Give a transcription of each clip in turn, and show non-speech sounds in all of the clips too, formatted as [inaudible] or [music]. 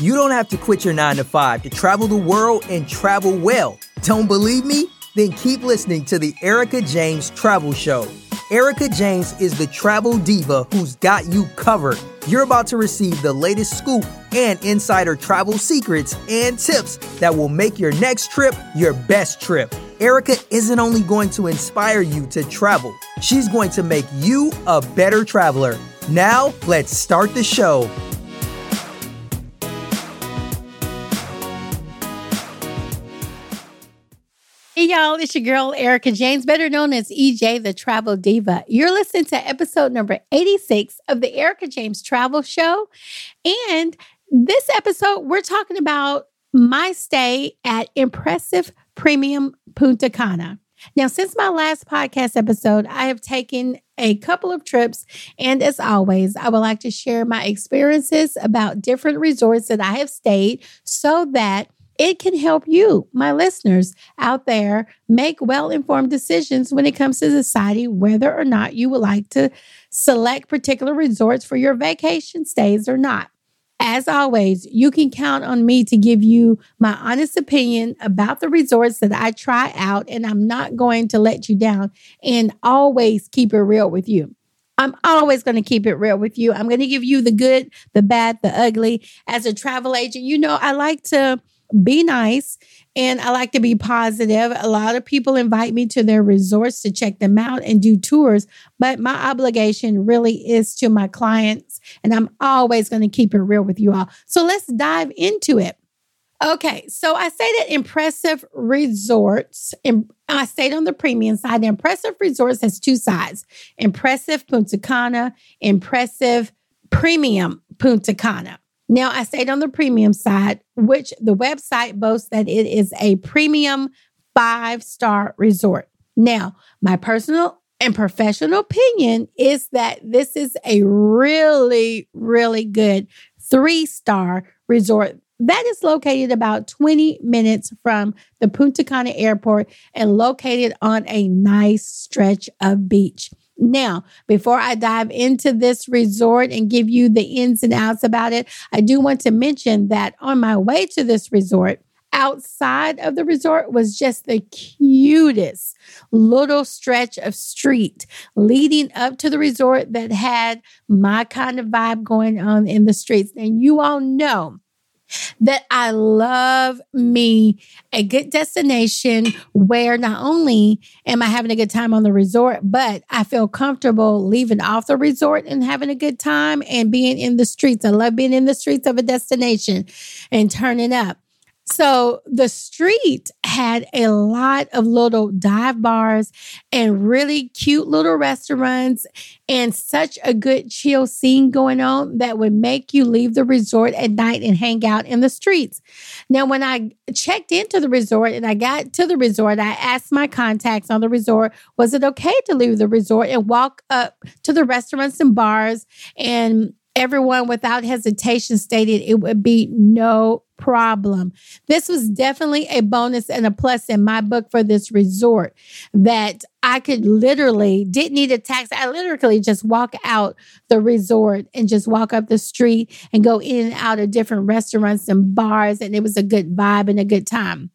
You don't have to quit your 9 to 5 to travel the world and travel well. Don't believe me? Then keep listening to the Erica James Travel Show. Erica James is the travel diva who's got you covered. You're about to receive the latest scoop and insider travel secrets and tips that will make your next trip your best trip. Erica isn't only going to inspire you to travel, she's going to make you a better traveler. Now, let's start the show. Y'all, it's your girl Erica James, better known as EJ the Travel Diva. You're listening to episode number 86 of the Erica James Travel Show. And this episode, we're talking about my stay at Impressive Premium Punta Cana. Now, since my last podcast episode, I have taken a couple of trips, and as always, I would like to share my experiences about different resorts that I have stayed so that it can help you, my listeners out there, make well informed decisions when it comes to deciding whether or not you would like to select particular resorts for your vacation stays or not. As always, you can count on me to give you my honest opinion about the resorts that I try out, and I'm not going to let you down and always keep it real with you. I'm always going to keep it real with you. I'm going to give you the good, the bad, the ugly. As a travel agent, you know, I like to be nice and I like to be positive. A lot of people invite me to their resorts to check them out and do tours, but my obligation really is to my clients, and I'm always going to keep it real with you all. So let's dive into it. Okay, so I say that Impressive Resorts, and I stayed on the premium side. Impressive Resorts has two sides Impressive Punta Cana, Impressive Premium Punta Cana. Now, I stayed on the premium side, which the website boasts that it is a premium five star resort. Now, my personal and professional opinion is that this is a really, really good three star resort that is located about 20 minutes from the Punta Cana airport and located on a nice stretch of beach. Now, before I dive into this resort and give you the ins and outs about it, I do want to mention that on my way to this resort, outside of the resort was just the cutest little stretch of street leading up to the resort that had my kind of vibe going on in the streets. And you all know that I love me a good destination where not only am I having a good time on the resort, but I feel comfortable leaving off the resort and having a good time and being in the streets. I love being in the streets of a destination and turning up. So the street had a lot of little dive bars and really cute little restaurants and such a good chill scene going on that would make you leave the resort at night and hang out in the streets. Now, when I checked into the resort and I got to the resort, I asked my contacts on the resort, was it okay to leave the resort and walk up to the restaurants and bars and everyone without hesitation stated it would be no problem. This was definitely a bonus and a plus in my book for this resort that I could literally didn't need a taxi. I literally just walk out the resort and just walk up the street and go in and out of different restaurants and bars and it was a good vibe and a good time.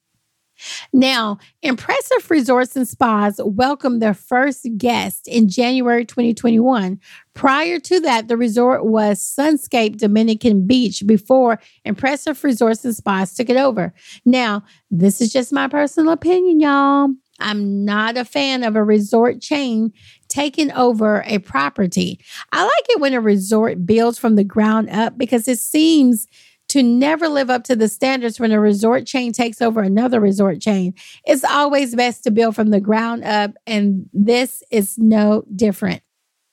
Now, Impressive Resorts and Spas welcomed their first guest in January 2021. Prior to that, the resort was Sunscape Dominican Beach before Impressive Resorts and Spas took it over. Now, this is just my personal opinion, y'all. I'm not a fan of a resort chain taking over a property. I like it when a resort builds from the ground up because it seems to never live up to the standards when a resort chain takes over another resort chain. It's always best to build from the ground up, and this is no different.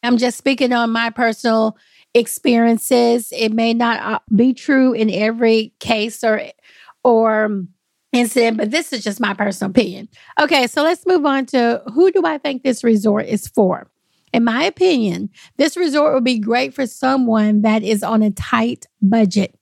I'm just speaking on my personal experiences. It may not uh, be true in every case or or incident, but this is just my personal opinion. Okay, so let's move on to who do I think this resort is for? In my opinion, this resort would be great for someone that is on a tight budget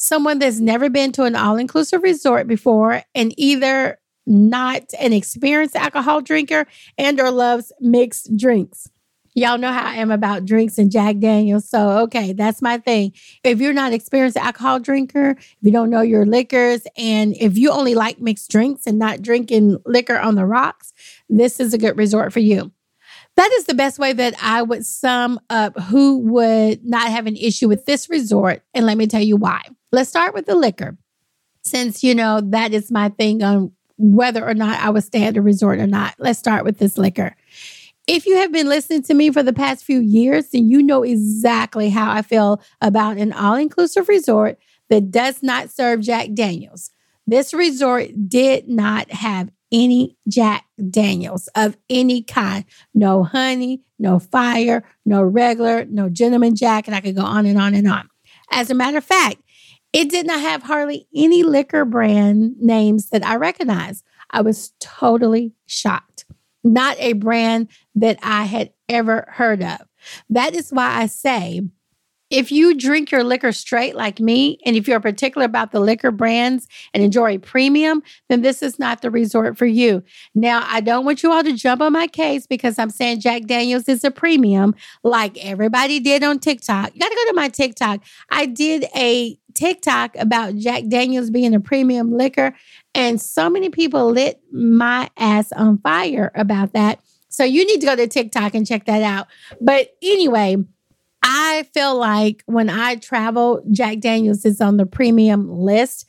someone that's never been to an all inclusive resort before and either not an experienced alcohol drinker and or loves mixed drinks. Y'all know how I am about drinks and Jack Daniels. So, okay, that's my thing. If you're not experienced alcohol drinker, if you don't know your liquors, and if you only like mixed drinks and not drinking liquor on the rocks, this is a good resort for you. That is the best way that I would sum up who would not have an issue with this resort. And let me tell you why. Let's start with the liquor. Since, you know, that is my thing on whether or not I would stay at a resort or not. Let's start with this liquor. If you have been listening to me for the past few years, then you know exactly how I feel about an all inclusive resort that does not serve Jack Daniels. This resort did not have any Jack Daniels of any kind. No honey, no fire, no regular, no gentleman Jack, and I could go on and on and on. As a matter of fact, it did not have hardly any liquor brand names that I recognized. I was totally shocked not a brand that I had ever heard of. That is why I say if you drink your liquor straight like me, and if you're particular about the liquor brands and enjoy a premium, then this is not the resort for you. Now, I don't want you all to jump on my case because I'm saying Jack Daniels is a premium, like everybody did on TikTok. You got to go to my TikTok. I did a TikTok about Jack Daniels being a premium liquor, and so many people lit my ass on fire about that. So you need to go to TikTok and check that out. But anyway, I feel like when I travel, Jack Daniels is on the premium list.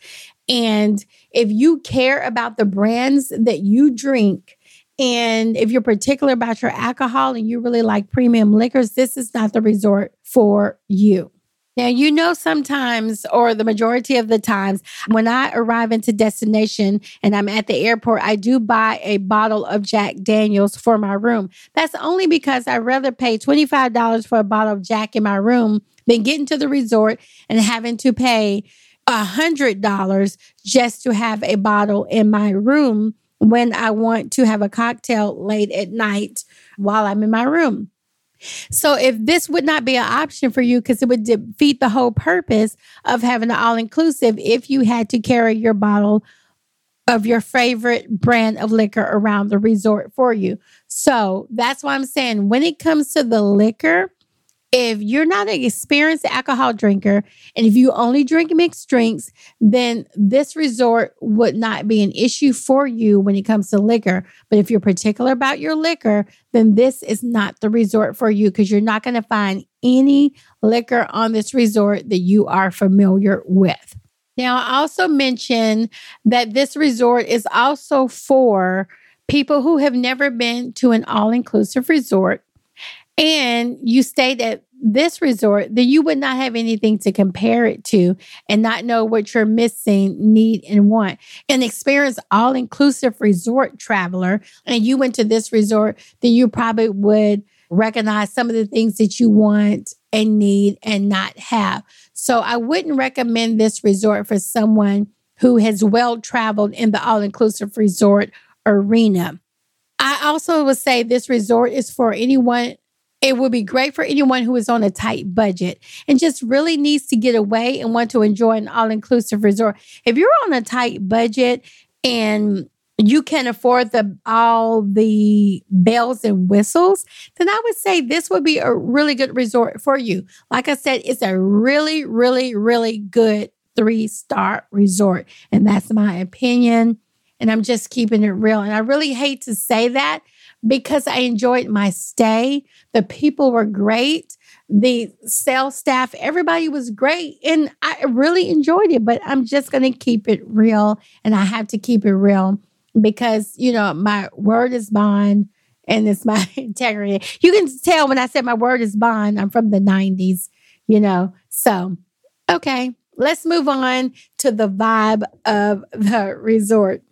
And if you care about the brands that you drink, and if you're particular about your alcohol and you really like premium liquors, this is not the resort for you. Now, you know, sometimes, or the majority of the times, when I arrive into destination and I'm at the airport, I do buy a bottle of Jack Daniels for my room. That's only because I'd rather pay $25 for a bottle of Jack in my room than getting to the resort and having to pay $100 just to have a bottle in my room when I want to have a cocktail late at night while I'm in my room. So if this would not be an option for you, because it would defeat the whole purpose of having an all inclusive if you had to carry your bottle of your favorite brand of liquor around the resort for you. So that's why I'm saying when it comes to the liquor, if you're not an experienced alcohol drinker and if you only drink mixed drinks, then this resort would not be an issue for you when it comes to liquor. But if you're particular about your liquor, then this is not the resort for you because you're not going to find any liquor on this resort that you are familiar with. Now, I also mentioned that this resort is also for people who have never been to an all inclusive resort and you stayed at this resort, then you would not have anything to compare it to and not know what you're missing, need, and want. An experienced all inclusive resort traveler, and you went to this resort, then you probably would recognize some of the things that you want and need and not have. So I wouldn't recommend this resort for someone who has well traveled in the all inclusive resort arena. I also would say this resort is for anyone it would be great for anyone who is on a tight budget and just really needs to get away and want to enjoy an all inclusive resort. If you're on a tight budget and you can afford the all the bells and whistles, then I would say this would be a really good resort for you. Like I said, it's a really, really, really good three star resort. And that's my opinion. And I'm just keeping it real. And I really hate to say that because I enjoyed my stay. The people were great. The sales staff, everybody was great. And I really enjoyed it, but I'm just going to keep it real. And I have to keep it real because, you know, my word is bond and it's my [laughs] integrity. You can tell when I said my word is bond, I'm from the 90s, you know. So, okay, let's move on to the vibe of the [laughs] resort.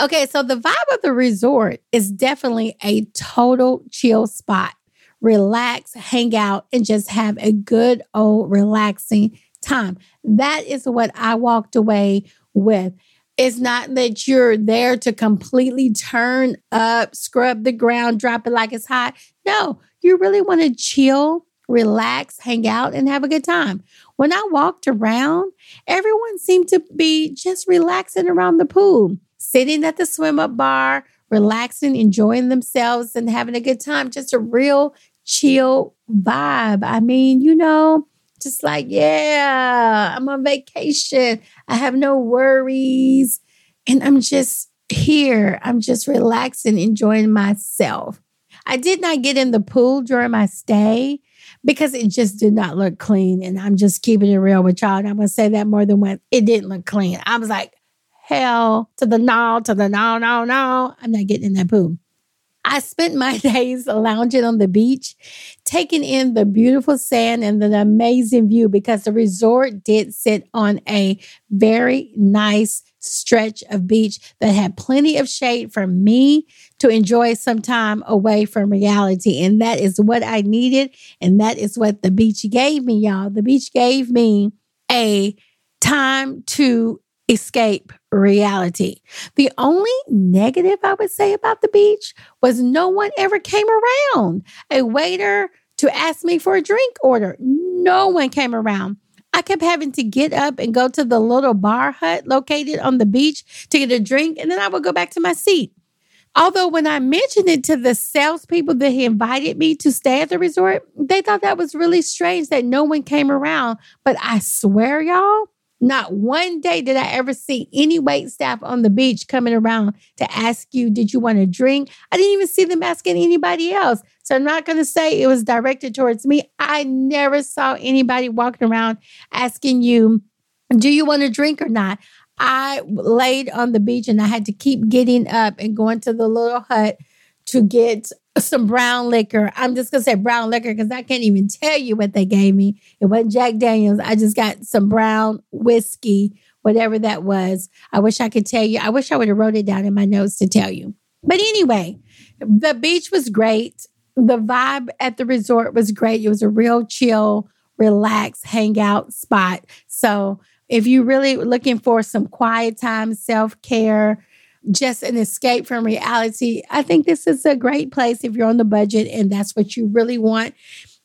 Okay, so the vibe of the resort is definitely a total chill spot. Relax, hang out, and just have a good old relaxing time. That is what I walked away with. It's not that you're there to completely turn up, scrub the ground, drop it like it's hot. No, you really want to chill, relax, hang out, and have a good time. When I walked around, everyone seemed to be just relaxing around the pool sitting at the swim up bar, relaxing, enjoying themselves, and having a good time. Just a real chill vibe. I mean, you know, just like, yeah, I'm on vacation. I have no worries. And I'm just here. I'm just relaxing, enjoying myself. I did not get in the pool during my stay because it just did not look clean. And I'm just keeping it real with y'all. And I'm going to say that more than once. It didn't look clean. I was like, hell to the no, to the no, no, no. I'm not getting in that pool. I spent my [laughs] days lounging on the beach, taking in the beautiful sand and the amazing view because the resort did sit on a very nice stretch of beach that had plenty of shade for me to enjoy some time away from reality. And that is what I needed. And that is what the beach gave me, y'all. The beach gave me a time to escape reality. The only negative I would say about the beach was no one ever came around. A waiter to ask me for a drink order, no one came around. I kept having to get up and go to the little bar hut located on the beach to get a drink, and then I would go back to my seat. Although, when I mentioned it to the salespeople that he invited me to stay at the resort, they thought that was really strange that no one came around. But I swear, y'all, not one day did I ever see any wait staff on the beach coming around to ask you, Did you want a drink? I didn't even see them asking anybody else. So I'm not going to say it was directed towards me. I never saw anybody walking around asking you, Do you want a drink or not? I laid on the beach and I had to keep getting up and going to the little hut to get some brown liquor. I'm just gonna say brown liquor because I can't even tell you what they gave me. It wasn't Jack Daniels. I just got some brown whiskey, whatever that was. I wish I could tell you. I wish I would have wrote it down in my notes to tell you. But anyway, the beach was great. The vibe at the resort was great. It was a real chill, relaxed hangout spot. So if you're really looking for some quiet time, self care, just an escape from reality. I think this is a great place if you're on the budget and that's what you really want.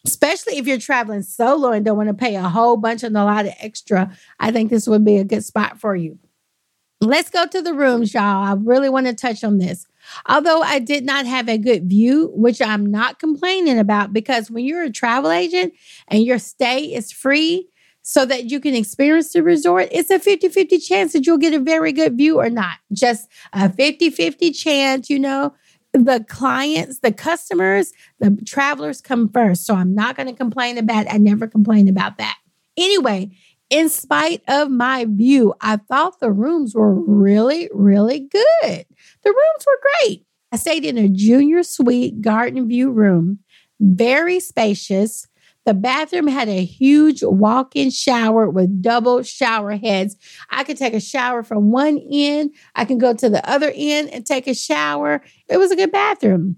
Especially if you're traveling solo and don't want to pay a whole bunch and a lot of extra, I think this would be a good spot for you. Let's go to the rooms, y'all. I really want to touch on this. Although I did not have a good view, which I'm not complaining about because when you're a travel agent and your stay is free, so that you can experience the resort, it's a 50 50 chance that you'll get a very good view or not. Just a 50 50 chance, you know. The clients, the customers, the travelers come first. So I'm not going to complain about I never complain about that. Anyway, in spite of my view, I thought the rooms were really, really good. The rooms were great. I stayed in a junior suite garden view room, very spacious the bathroom had a huge walk in shower with double shower heads. I could take a shower from one end, I can go to the other end and take a shower. It was a good bathroom.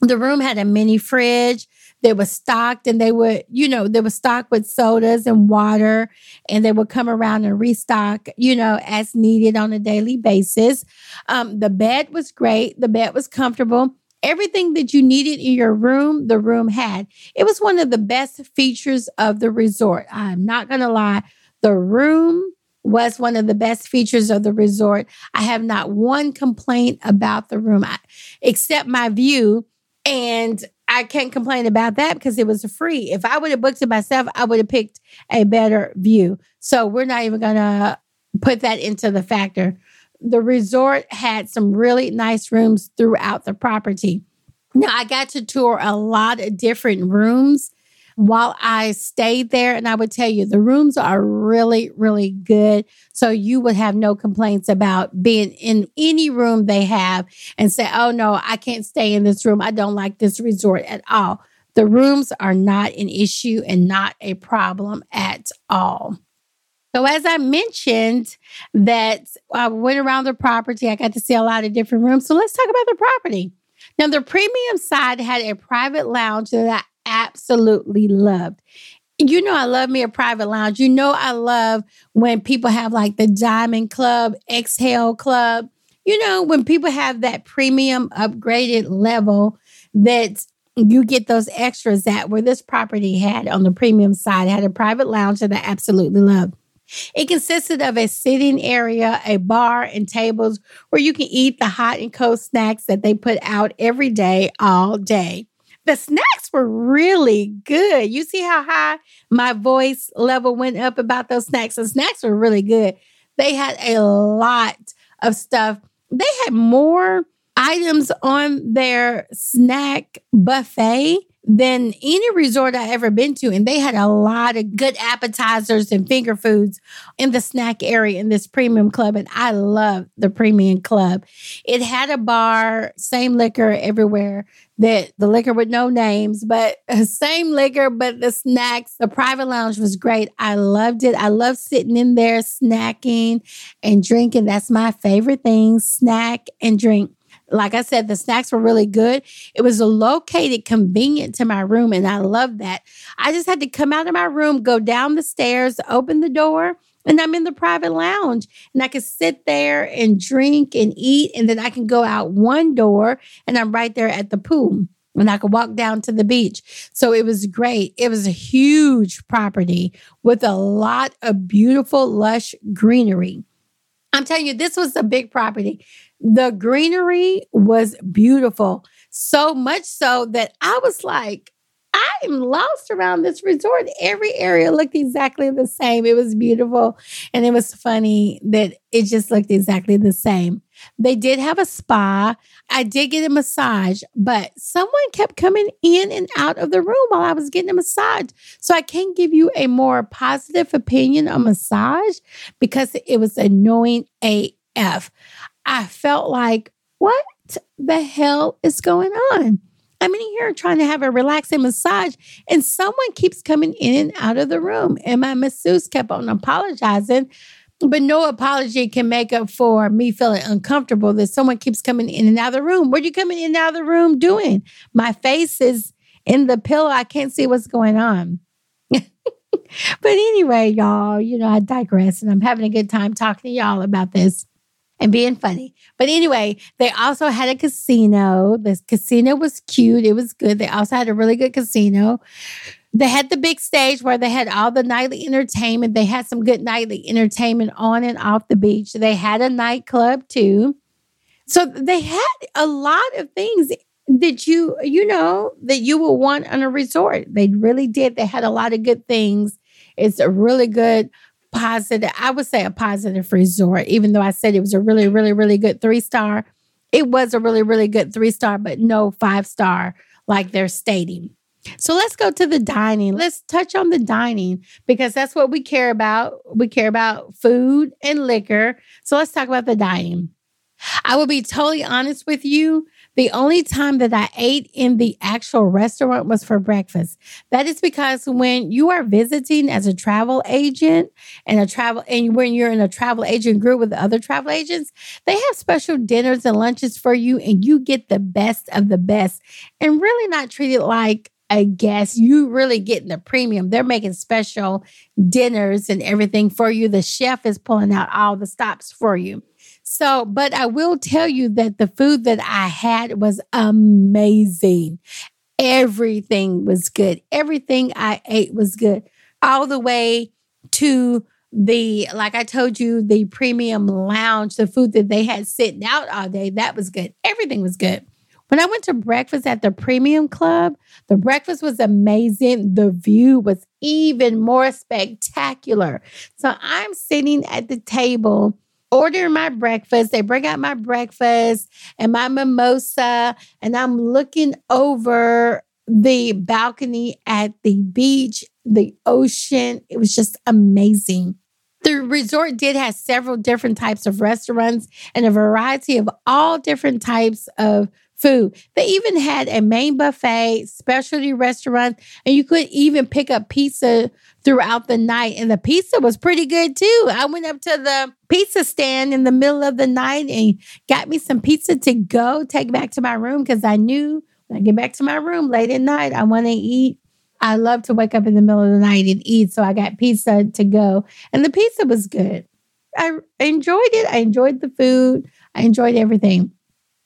The room had a mini fridge. They were stocked and they would, you know, they were stocked with sodas and water and they would come around and restock, you know, as needed on a daily basis. Um, the bed was great. The bed was comfortable. Everything that you needed in your room, the room had. It was one of the best features of the resort. I'm not going to lie. The room was one of the best features of the resort. I have not one complaint about the room I, except my view. And I can't complain about that because it was free. If I would have booked it myself, I would have picked a better view. So we're not even going to put that into the factor the resort had some really nice rooms throughout the property. Now, I got to tour a lot of different rooms while I stayed there. And I would tell you, the rooms are really, really good. So you would have no complaints about being in any room they have and say, oh, no, I can't stay in this room. I don't like this resort at all. The rooms are not an issue and not a problem at all. So, as I mentioned, that I went around the property, I got to see a lot of different rooms. So, let's talk about the property. Now, the premium side had a private lounge that I absolutely loved. You know, I love me a private lounge. You know, I love when people have like the Diamond Club, Excellence Club. You know, when people have that premium upgraded level that you get those extras that where this property had on the premium side had a private lounge that I absolutely loved. It consisted of a sitting area, a bar, and tables where you can eat the hot and cold snacks that they put out every day, all day. The snacks were really good. You see how high my voice level went up about those snacks? The snacks were really good. They had a lot of stuff. They had more items on their snack buffet than any resort I ever been to. And they had a lot of good appetizers and finger foods in the snack area in this premium club. And I love the premium club. It had a bar, same liquor everywhere. That the liquor with no names, but [laughs] same liquor, but the snacks, the private lounge was great. I loved it. I love sitting in there snacking and drinking. That's my favorite thing snack and drink. Like I said, the snacks were really good. It was located convenient to my room, and I love that. I just had to come out of my room, go down the stairs, open the door, and I'm in the private lounge. And I could sit there and drink and eat, and then I can go out one door, and I'm right there at the pool. And I could walk down to the beach. So it was great. It was a huge property with a lot of beautiful, lush greenery. I'm telling you, this was a big property. The greenery was beautiful, so much so that I was like, I'm lost around this resort. Every area looked exactly the same. It was beautiful. And it was funny that it just looked exactly the same. They did have a spa. I did get a massage, but someone kept coming in and out of the room while I was getting a massage. So I can't give you a more positive opinion on massage because it was annoying AF. I felt like, what the hell is going on? I'm in here trying to have a relaxing massage, and someone keeps coming in and out of the room. And my masseuse kept on apologizing, but no apology can make up for me feeling uncomfortable that someone keeps coming in and out of the room. What are you coming in and out of the room doing? My face is in the pillow. I can't see what's going on. [laughs] but anyway, y'all, you know, I digress, and I'm having a good time talking to y'all about this and being funny. But anyway, they also had a casino. The casino was cute. It was good. They also had a really good casino. They had the big stage where they had all the nightly entertainment. They had some good nightly entertainment on and off the beach. They had a nightclub too. So they had a lot of things that you, you know, that you will want on a resort. They really did. They had a lot of good things. It's a really good positive, I would say a positive resort, even though I said it was a really, really, really good three star. It was a really, really good three star, but no five star like they're stating. So let's go to the dining. Let's touch on the dining because that's what we care about. We care about food and liquor. So let's talk about the dining. I will be totally honest with you. The only time that I ate in the actual restaurant was for breakfast. That is because when you are visiting as a travel agent and a travel and when you're in a travel agent group with other travel agents, they have special dinners and lunches for you and you get the best of the best and really not treated like a guest. You really getting the premium. They're making special dinners and everything for you. The chef is pulling out all the stops for you. So, but I will tell you that the food that I had was amazing. Everything was good. Everything I ate was good, all the way to the, like I told you, the premium lounge, the food that they had sitting out all day. That was good. Everything was good. When I went to breakfast at the premium club, the breakfast was amazing. The view was even more spectacular. So I'm sitting at the table ordering my breakfast. They bring out my breakfast and my mimosa, and I'm looking over the balcony at the beach, the ocean. It was just amazing. The resort did have several different types of restaurants and a variety of all different types of food. They even had a main buffet, specialty restaurant, and you could even pick up pizza throughout the night. And the pizza was pretty good too. I went up to the pizza stand in the middle of the night and got me some pizza to go take back to my room because I knew when I get back to my room late at night, I want to eat. I love to wake up in the middle of the night and eat. So I got pizza to go. And the pizza was good. I enjoyed it. I enjoyed the food. I enjoyed everything.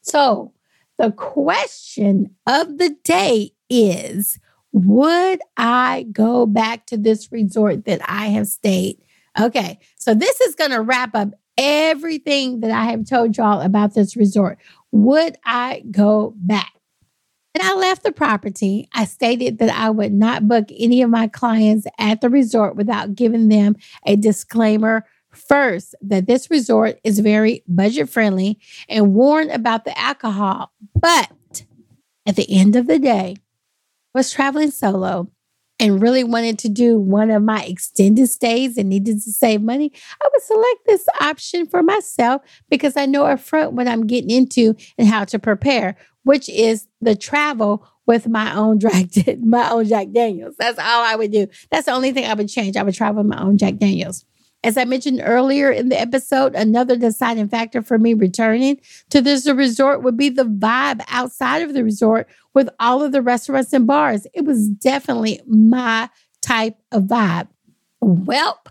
So the question of the day is Would I go back to this resort that I have stayed? Okay, so this is going to wrap up everything that I have told y'all about this resort. Would I go back? And I left the property. I stated that I would not book any of my clients at the resort without giving them a disclaimer first that this resort is very budget friendly and warned about the alcohol. But at the end of the day, was traveling solo and really wanted to do one of my extended stays and needed to save money, I would select this option for myself because I know upfront what I'm getting into and how to prepare, which is the travel with my own Jack, [laughs] my own Jack Daniels. That's all I would do. That's the only thing I would change. I would travel with my own Jack Daniels. As I mentioned earlier in the episode, another deciding factor for me returning to this resort would be the vibe outside of the resort with all of the restaurants and bars. It was definitely my type of vibe. Welp,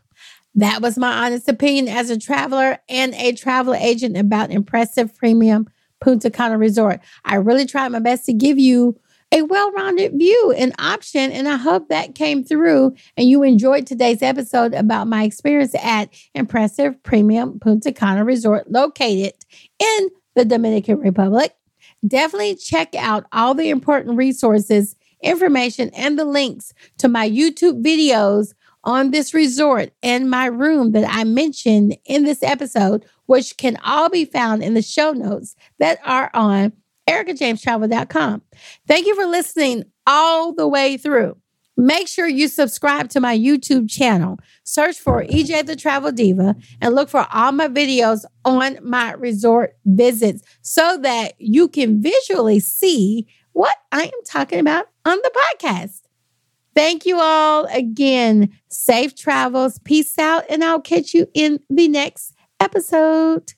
that was my honest opinion as a traveler and a travel agent about impressive premium Punta Cana Resort. I really tried my best to give you a well rounded view and option. And I hope that came through and you enjoyed today's episode about my experience at Impressive Premium Punta Cana Resort located in the Dominican Republic. Definitely check out all the important resources, information, and the links to my YouTube videos on this resort and my room that I mentioned in this episode, which can all be found in the show notes that are on ericajamestravel.com. Thank you for listening all the way through. Make sure you subscribe to my YouTube channel. Search for EJ the Travel Diva and look for all my videos on my resort visits so that you can visually see what I am talking about on the podcast. Thank you all again. Safe travels. Peace out, and I'll catch you in the next episode.